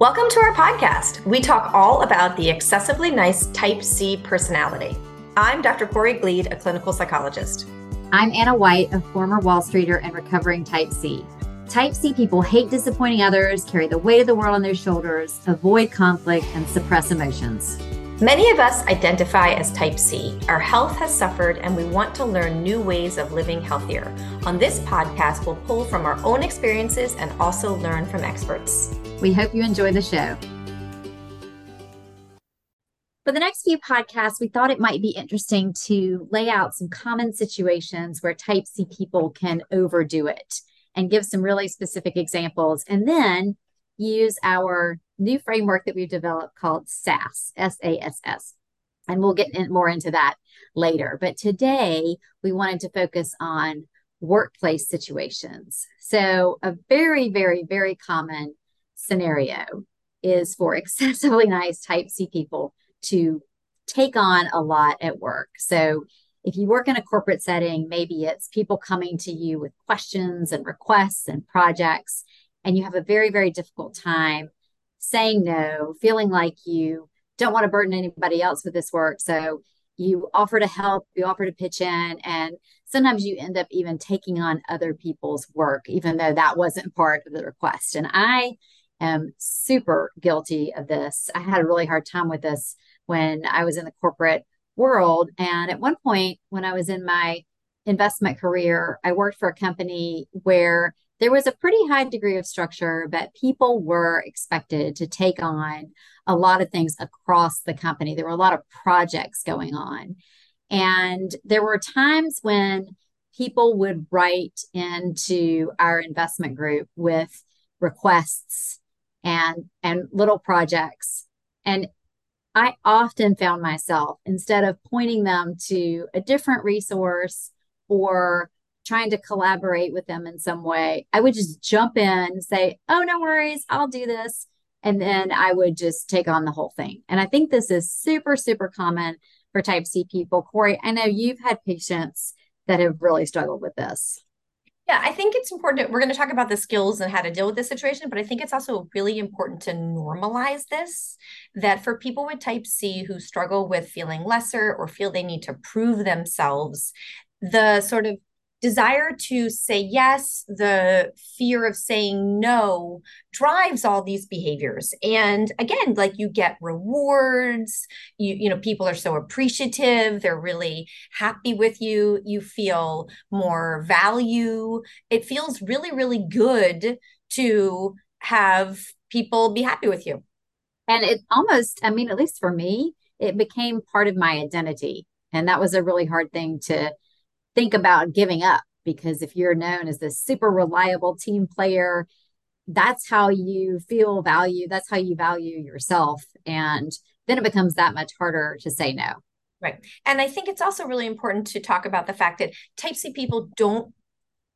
Welcome to our podcast. We talk all about the excessively nice type C personality. I'm Dr. Corey Gleed, a clinical psychologist. I'm Anna White, a former Wall Streeter and recovering type C. Type C people hate disappointing others, carry the weight of the world on their shoulders, avoid conflict, and suppress emotions. Many of us identify as type C. Our health has suffered and we want to learn new ways of living healthier. On this podcast, we'll pull from our own experiences and also learn from experts. We hope you enjoy the show. For the next few podcasts, we thought it might be interesting to lay out some common situations where type C people can overdo it and give some really specific examples. And then use our new framework that we've developed called SASS, S A S S. And we'll get in more into that later. But today we wanted to focus on workplace situations. So, a very, very, very common scenario is for excessively nice type C people to take on a lot at work. So, if you work in a corporate setting, maybe it's people coming to you with questions and requests and projects and you have a very, very difficult time saying no, feeling like you don't want to burden anybody else with this work. So you offer to help, you offer to pitch in, and sometimes you end up even taking on other people's work, even though that wasn't part of the request. And I am super guilty of this. I had a really hard time with this when I was in the corporate world. And at one point, when I was in my investment career, I worked for a company where there was a pretty high degree of structure, but people were expected to take on a lot of things across the company. There were a lot of projects going on. And there were times when people would write into our investment group with requests and and little projects and i often found myself instead of pointing them to a different resource or trying to collaborate with them in some way, I would just jump in and say, Oh, no worries, I'll do this. And then I would just take on the whole thing. And I think this is super, super common for type C people. Corey, I know you've had patients that have really struggled with this. Yeah, I think it's important. we're going to talk about the skills and how to deal with this situation, but I think it's also really important to normalize this that for people with type C who struggle with feeling lesser or feel they need to prove themselves, the sort of desire to say yes, the fear of saying no drives all these behaviors. And again, like you get rewards, you you know people are so appreciative, they're really happy with you, you feel more value. It feels really really good to have people be happy with you. And it almost, I mean, at least for me, it became part of my identity. And that was a really hard thing to think about giving up because if you're known as this super reliable team player, that's how you feel value. That's how you value yourself. And then it becomes that much harder to say no. Right. And I think it's also really important to talk about the fact that type C people don't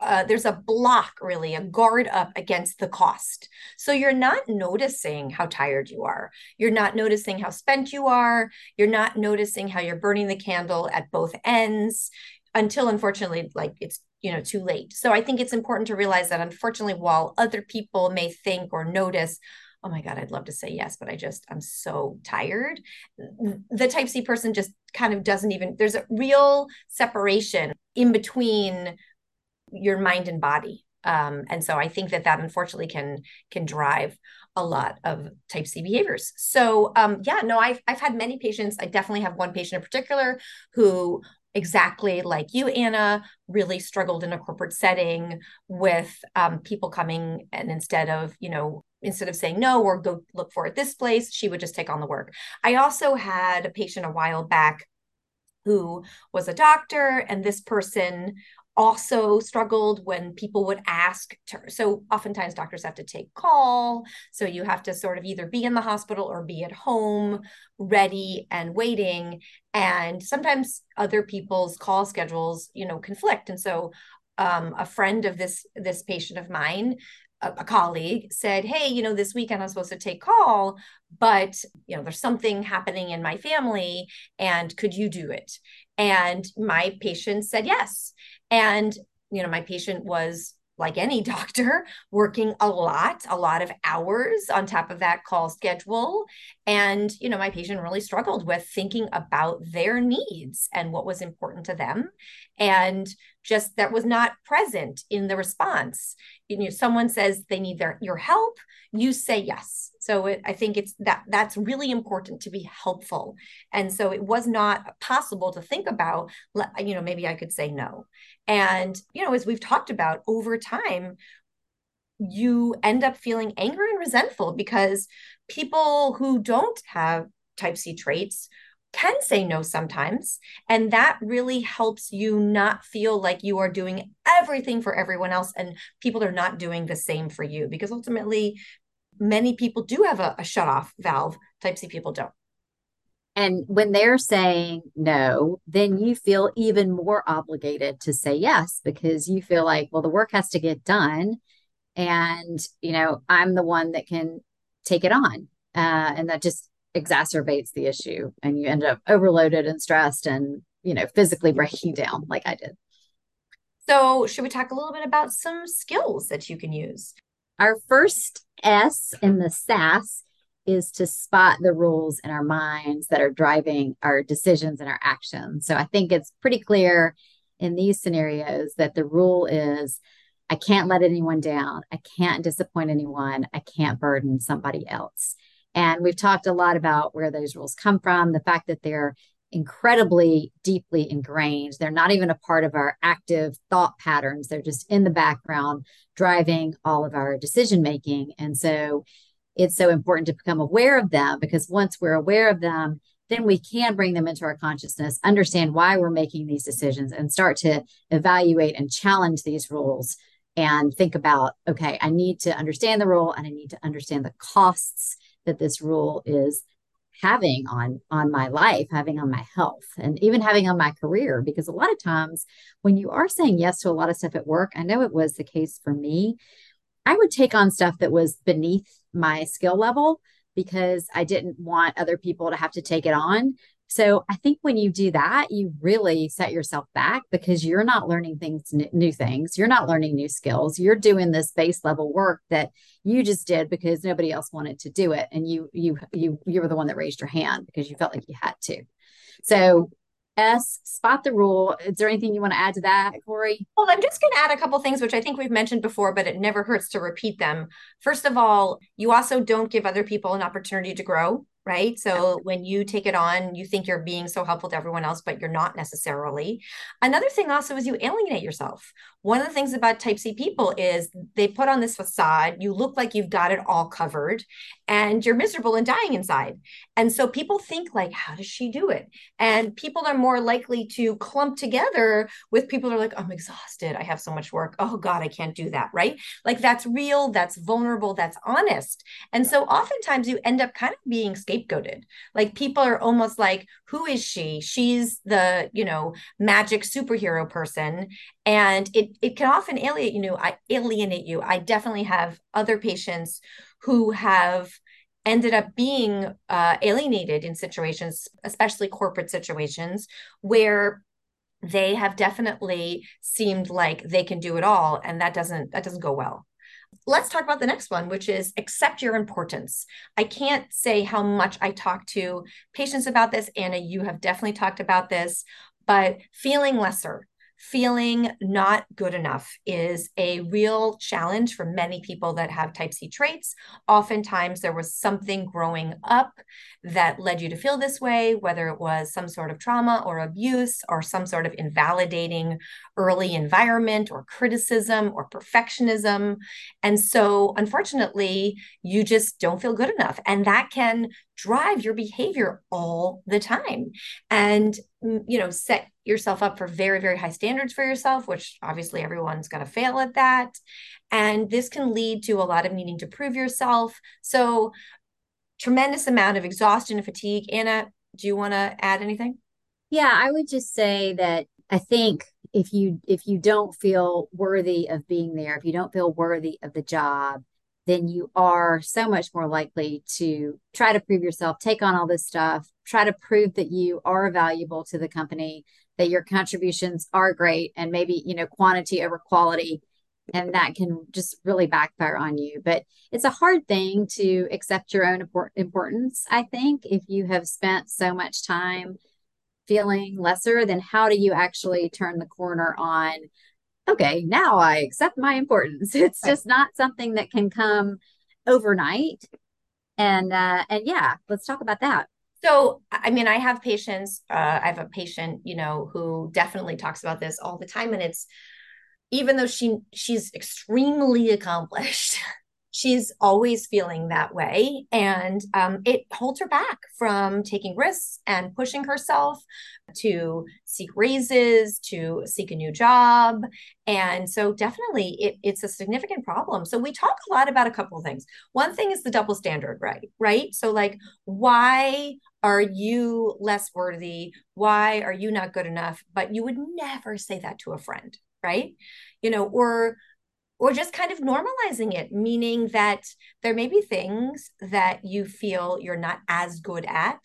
uh, there's a block really a guard up against the cost so you're not noticing how tired you are you're not noticing how spent you are you're not noticing how you're burning the candle at both ends until unfortunately like it's you know too late so i think it's important to realize that unfortunately while other people may think or notice oh my god i'd love to say yes but i just i'm so tired the type c person just kind of doesn't even there's a real separation in between your mind and body um, and so i think that that unfortunately can can drive a lot of type C behaviors. So um, yeah, no, I've I've had many patients. I definitely have one patient in particular who exactly like you, Anna, really struggled in a corporate setting with um, people coming and instead of, you know, instead of saying no or go look for it this place, she would just take on the work. I also had a patient a while back who was a doctor, and this person also struggled when people would ask to, so oftentimes doctors have to take call. So you have to sort of either be in the hospital or be at home ready and waiting. And sometimes other people's call schedules you know conflict. And so um, a friend of this this patient of mine a, a colleague said hey you know this weekend i'm supposed to take call but you know there's something happening in my family and could you do it? And my patient said yes and, you know, my patient was like any doctor, working a lot, a lot of hours on top of that call schedule. And, you know, my patient really struggled with thinking about their needs and what was important to them. And just that was not present in the response. You know, someone says they need their your help, you say yes. So it, I think it's that that's really important to be helpful. And so it was not possible to think about, you know, maybe I could say no. And, you know, as we've talked about over time, you end up feeling angry and resentful because people who don't have type C traits can say no sometimes. And that really helps you not feel like you are doing everything for everyone else and people are not doing the same for you because ultimately many people do have a, a shut off valve. Type C people don't. And when they're saying no, then you feel even more obligated to say yes because you feel like, well, the work has to get done. And, you know, I'm the one that can take it on. Uh, and that just exacerbates the issue. And you end up overloaded and stressed and, you know, physically breaking down like I did. So, should we talk a little bit about some skills that you can use? Our first S in the SASS is to spot the rules in our minds that are driving our decisions and our actions. So I think it's pretty clear in these scenarios that the rule is I can't let anyone down. I can't disappoint anyone. I can't burden somebody else. And we've talked a lot about where those rules come from, the fact that they're incredibly deeply ingrained. They're not even a part of our active thought patterns, they're just in the background driving all of our decision making. And so it's so important to become aware of them because once we're aware of them, then we can bring them into our consciousness, understand why we're making these decisions, and start to evaluate and challenge these rules and think about okay, I need to understand the rule and I need to understand the costs that this rule is having on on my life having on my health and even having on my career because a lot of times when you are saying yes to a lot of stuff at work i know it was the case for me i would take on stuff that was beneath my skill level because I didn't want other people to have to take it on. So I think when you do that, you really set yourself back because you're not learning things, new things. You're not learning new skills. You're doing this base level work that you just did because nobody else wanted to do it, and you you you you were the one that raised your hand because you felt like you had to. So S, spot the rule. Is there anything you want to add to that, Corey? Well, I'm just going to add a couple things, which I think we've mentioned before, but it never hurts to repeat them. First of all, you also don't give other people an opportunity to grow right? So when you take it on, you think you're being so helpful to everyone else, but you're not necessarily. Another thing also is you alienate yourself. One of the things about type C people is they put on this facade, you look like you've got it all covered, and you're miserable and dying inside. And so people think like, how does she do it? And people are more likely to clump together with people that are like, I'm exhausted. I have so much work. Oh God, I can't do that. Right. Like that's real, that's vulnerable, that's honest. And so oftentimes you end up kind of being scapegoated. Like people are almost like, who is she? She's the, you know, magic superhero person. And it it can often alienate you know, I alienate you. I definitely have other patients who have ended up being uh, alienated in situations, especially corporate situations, where they have definitely seemed like they can do it all, and that doesn't that doesn't go well let's talk about the next one, which is accept your importance. I can't say how much I talk to patients about this. Anna, you have definitely talked about this, but feeling lesser, feeling not good enough is a real challenge for many people that have type C traits. Oftentimes, there was something growing up that led you to feel this way, whether it was some sort of trauma or abuse or some sort of invalidating early environment or criticism or perfectionism. And so, unfortunately, you just don't feel good enough. And that can drive your behavior all the time and mm, you know set yourself up for very very high standards for yourself which obviously everyone's going to fail at that. And this can lead to a lot of needing to prove yourself. So tremendous amount of exhaustion and fatigue. Anna do you want to add anything? Yeah i would just say that i think if you if you don't feel worthy of being there if you don't feel worthy of the job then you are so much more likely to try to prove yourself, take on all this stuff, try to prove that you are valuable to the company, that your contributions are great, and maybe, you know, quantity over quality. and that can just really backfire on you. But it's a hard thing to accept your own importance, I think, if you have spent so much time feeling lesser, then how do you actually turn the corner on? Okay, now I accept my importance. It's right. just not something that can come overnight. And uh, and yeah, let's talk about that. So, I mean, I have patients. Uh, I have a patient, you know, who definitely talks about this all the time, and it's even though she she's extremely accomplished she's always feeling that way. And um, it holds her back from taking risks and pushing herself to seek raises to seek a new job. And so definitely it, it's a significant problem. So we talk a lot about a couple of things. One thing is the double standard right? Right? So like why are you less worthy? Why are you not good enough? But you would never say that to a friend right? You know or or just kind of normalizing it meaning that there may be things that you feel you're not as good at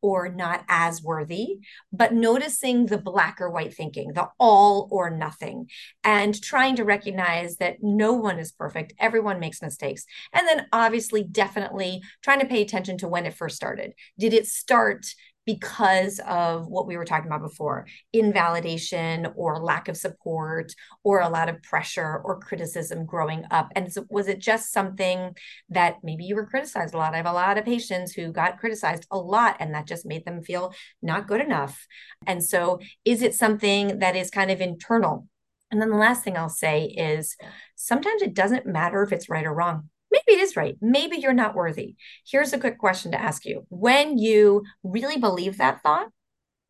or not as worthy, but noticing the black or white thinking, the all or nothing, and trying to recognize that no one is perfect. Everyone makes mistakes. And then obviously, definitely trying to pay attention to when it first started. Did it start because of what we were talking about before invalidation or lack of support or a lot of pressure or criticism growing up. And so was it just something that maybe you were criticized a lot? I have a lot of patients who got criticized a lot and that just made them feel not good enough. And so is it something that is kind of internal? And then the last thing i'll say is sometimes it doesn't matter if it's right or wrong maybe it is right. Maybe you're not worthy. Here's a quick question to ask you. When you really believe that thought,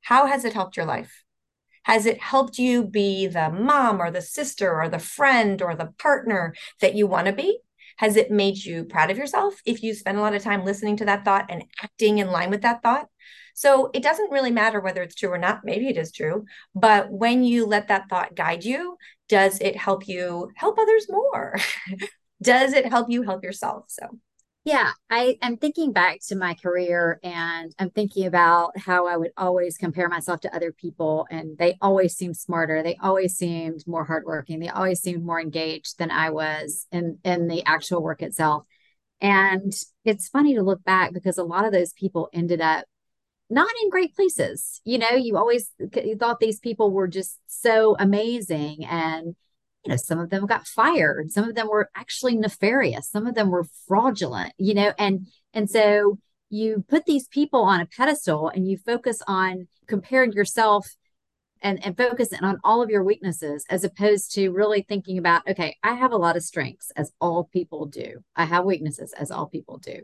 how has it helped your life? Has it helped you be the mom or the sister or the friend or the partner that you want to be? Has it made you proud of yourself if you spend a lot of time listening to that thought and acting in line with that thought? So it doesn't really matter whether it's true or not. Maybe it is true. But when you let that thought guide you, does it help you help others more? does it help you help yourself? So yeah, I am thinking back to my career and I'm thinking about how I would always compare myself to other people and they always seemed smarter. They always seemed more hardworking. They always seemed more engaged than I was in, in the actual work itself. And it's funny to look back because a lot of those people ended up not in great places. You know, you always you thought these people were just so amazing and you know, some of them got fired, some of them were actually nefarious, some of them were fraudulent, you know, and and so you put these people on a pedestal and you focus on comparing yourself and, and focusing on all of your weaknesses as opposed to really thinking about, okay, I have a lot of strengths as all people do. I have weaknesses as all people do.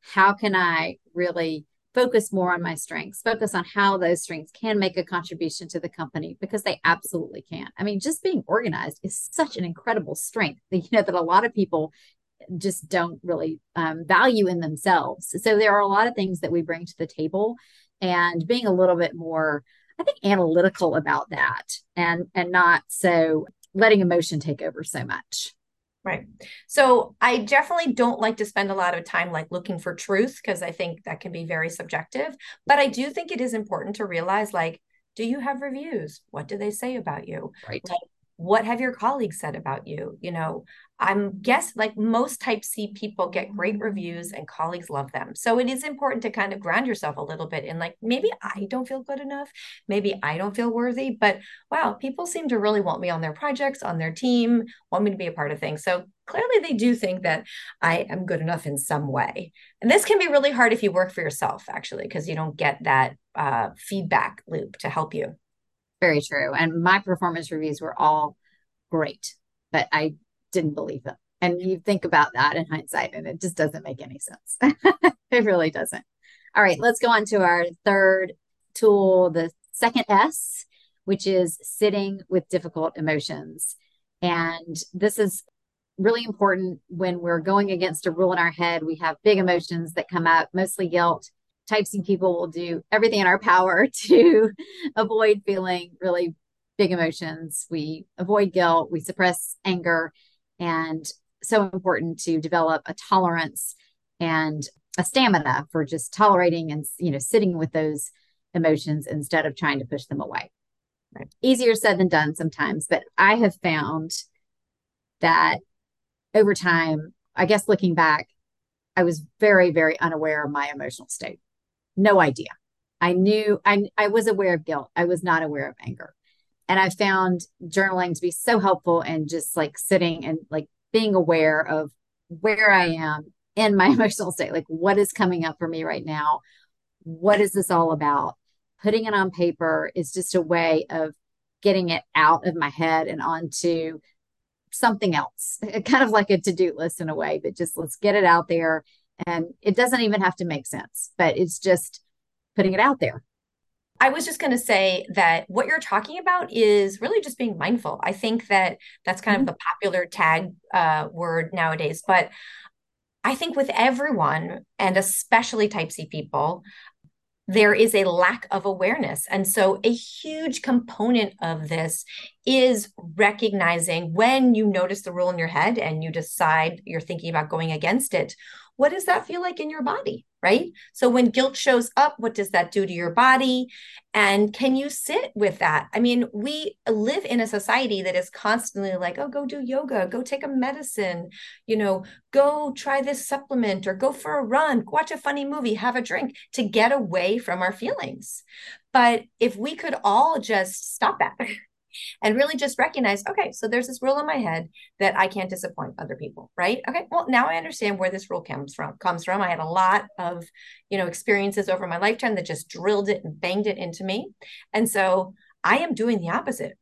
How can I really focus more on my strengths, focus on how those strengths can make a contribution to the company because they absolutely can. I mean, just being organized is such an incredible strength that, you know, that a lot of people just don't really um, value in themselves. So there are a lot of things that we bring to the table and being a little bit more, I think, analytical about that and, and not so letting emotion take over so much. Right. So I definitely don't like to spend a lot of time like looking for truth because I think that can be very subjective. But I do think it is important to realize like, do you have reviews? What do they say about you? Right. Like, what have your colleagues said about you? You know i'm guess like most type c people get great reviews and colleagues love them. So it is important to kind of ground yourself a little bit in like maybe i don't feel good enough. Maybe i don't feel worthy but wow people seem to really want me on their projects on their team want me to be a part of things. So clearly they do think that i am good enough in some way. And this can be really hard if you work for yourself actually because you don't get that uh, feedback loop to help you very true. And my performance reviews were all great, but I didn't believe them. And you think about that in hindsight, and it just doesn't make any sense. it really doesn't. All right, let's go on to our third tool, the second S, which is sitting with difficult emotions. And this is really important when we're going against a rule in our head. We have big emotions that come up, mostly guilt, type C people will do everything in our power to avoid feeling really big emotions. We avoid guilt, we suppress anger, and so important to develop a tolerance and a stamina for just tolerating and you know sitting with those emotions instead of trying to push them away. Right. Easier said than done sometimes, but I have found that over time, I guess looking back, I was very, very unaware of my emotional state. No idea. I knew I I was aware of guilt. I was not aware of anger. And I found journaling to be so helpful and just like sitting and like being aware of where I am in my emotional state. Like what is coming up for me right now? What is this all about? Putting it on paper is just a way of getting it out of my head and onto something else, kind of like a to do list in a way, but just let's get it out there. And it doesn't even have to make sense, but it's just putting it out there. I was just going to say that what you're talking about is really just being mindful. I think that that's kind mm-hmm. of the popular tag uh, word nowadays. But I think with everyone, and especially type C people, there is a lack of awareness. And so, a huge component of this is recognizing when you notice the rule in your head and you decide you're thinking about going against it, what does that feel like in your body? Right. So when guilt shows up, what does that do to your body? And can you sit with that? I mean, we live in a society that is constantly like, oh, go do yoga, go take a medicine, you know, go try this supplement or go for a run, watch a funny movie, have a drink to get away from our feelings. But if we could all just stop that and really just recognize okay so there's this rule in my head that i can't disappoint other people right? Okay well now i understand where this rule comes from comes from. I had a lot of you know experiences over my lifetime that just drilled it and banged it into me. And so i am doing the opposite.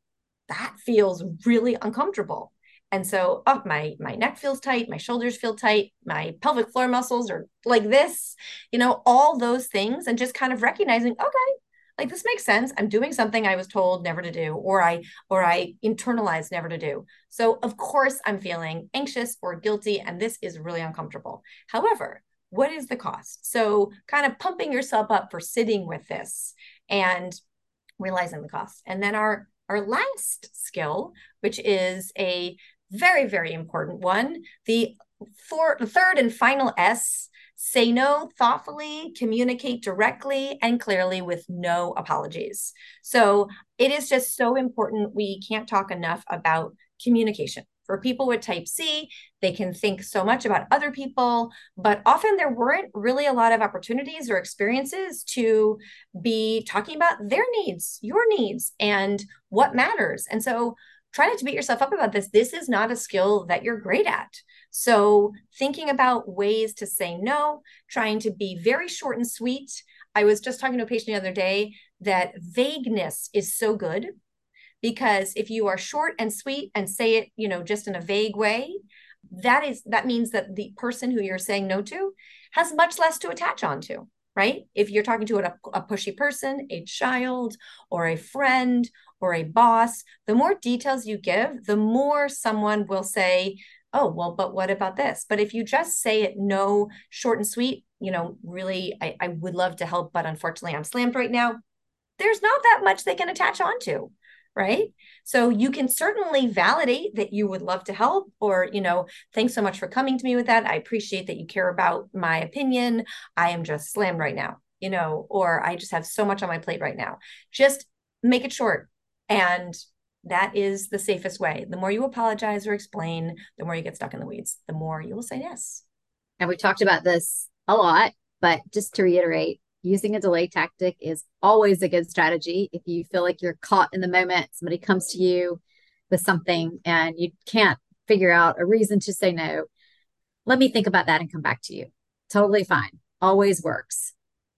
That feels really uncomfortable. And so oh my my neck feels tight my shoulders feel tight my pelvic floor muscles are like this you know all those things and just kind of recognizing okay like this makes sense. I'm doing something i was told never to do or i or i internalized never to do. So of course i'm feeling anxious or guilty and this is really uncomfortable. However what is the cost? So kind of pumping yourself up for sitting with this and realizing the cost. And then our our last skill which is a very very important one the for the third and final s Say no thoughtfully, communicate directly and clearly with no apologies. So it is just so important. We can't talk enough about communication. For people with type C, they can think so much about other people, but often there weren't really a lot of opportunities or experiences to be talking about their needs, your needs, and what matters. And so try not to beat yourself up about this. This is not a skill that you're great at. So, thinking about ways to say no, trying to be very short and sweet. I was just talking to a patient the other day that vagueness is so good because if you are short and sweet and say it, you know, just in a vague way, that is that means that the person who you're saying no to has much less to attach onto right? If you're talking to a, a, pushy person, a child, or a friend, or a boss, the more details you give, the more someone will say, oh, well, but what about this? But if you just say it no, short and sweet, you know, really, I, I would love to help, but unfortunately, I'm slammed right now. There's not that much they can attach onto, right? So you can certainly validate that you would love to help, or, you know, thanks so much for coming to me with that. I appreciate that you care about my opinion. I am just slammed right now, you know, or I just have so much on my plate right now. Just make it short and that is the safest way. The more you apologize or explain, the more you get stuck in the weeds, the more you will say yes. And we talked about this a lot, but just to reiterate, using a delay tactic is always a good strategy. If you feel like you're caught in the moment, somebody comes to you with something and you can't figure out a reason to say no, let me think about that and come back to you. Totally fine. Always works.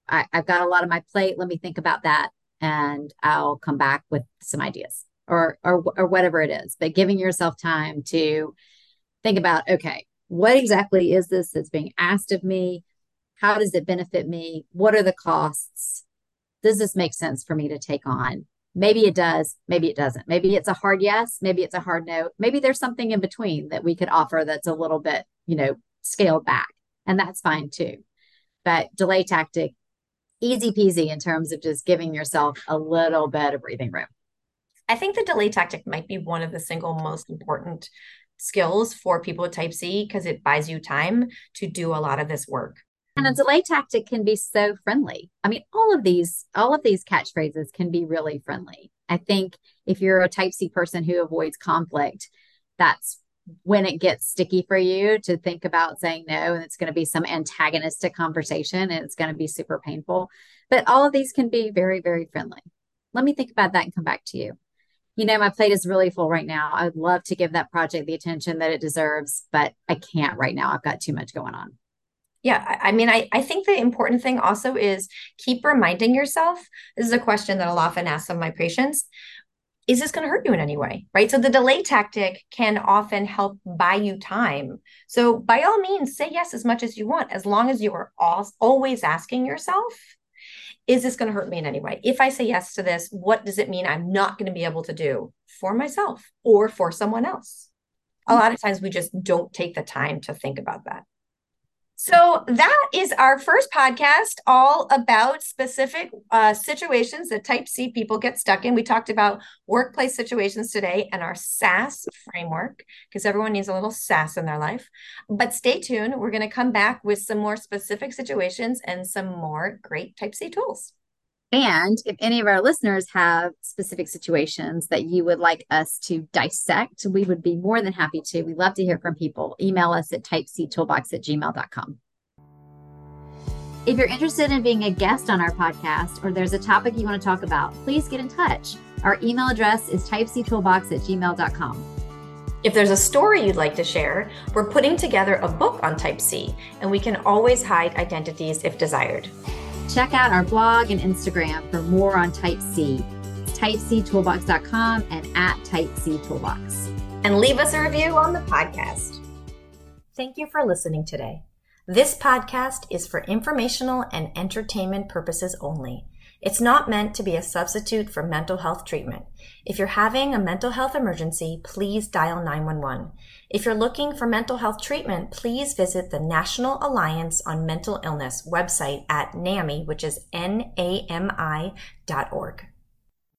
I, I've got a lot on my plate. Let me think about that and I'll come back with some ideas or or or whatever it is but giving yourself time to think about okay what exactly is this that's being asked of me? How does it benefit me? What are the costs? Does this make sense for me to take on? Maybe it does maybe it doesn't. Maybe it's a hard yes maybe it's a hard no. Maybe there's something in between that we could offer that's a little bit you know scaled back and that's fine too. But delay tactic easy peasy in terms of just giving yourself a little bit of breathing room I think the delay tactic might be one of the single most important skills for people with type C because it buys you time to do a lot of this work. And a delay tactic can be so friendly. I mean, all of these, all of these catchphrases can be really friendly. I think if you're a type C person who avoids conflict, that's when it gets sticky for you to think about saying no and it's going to be some antagonistic conversation and it's going to be super painful. But all of these can be very very friendly. Let me think about that and come back to you. You know my plate is really full right now. I would love to give that project the attention that it deserves but i can't right now. I've got too much going on. Yeah i mean I, I think the important thing also is keep reminding yourself. This is a question that i'll often ask some of my patients is this going to hurt you in any way? Right. So the delay tactic can often help buy you time. So by all means, say yes as much as you want, as long as you are always asking yourself, is this going to hurt me in any way? If I say yes to this, what does it mean I'm not going to be able to do for myself or for someone else? A hmm. lot of times we just don't take the time to think about that. So that is our first podcast, all about specific uh, situations that Type C people get stuck in. We talked about workplace situations today and our SASS framework because everyone needs a little sass in their life. But stay tuned. We're going to come back with some more specific situations and some more great Type C tools. And if any of our listeners have specific situations that you would like us to dissect, we would be more than happy to. We love to hear from people. Email us at typectoolbox at gmail.com. If you're interested in being a guest on our podcast or there's a topic you want to talk about, please get in touch. Our email address is typectoolbox at gmail.com. If there's a story you'd like to share, we're putting together a book on Type C, and we can always hide identities if desired. Check out our blog and Instagram for more on Type C. typectoolbox.com and at Type C Toolbox. And leave us a review on the podcast. Thank you for listening today. This podcast is for informational and entertainment purposes only. It's not meant to be a substitute for mental health treatment. If you're having a mental health emergency, please dial 911. If you're looking for mental health treatment, please visit the National Alliance on Mental Illness website at NAMI, which is N-A-M-I dot org.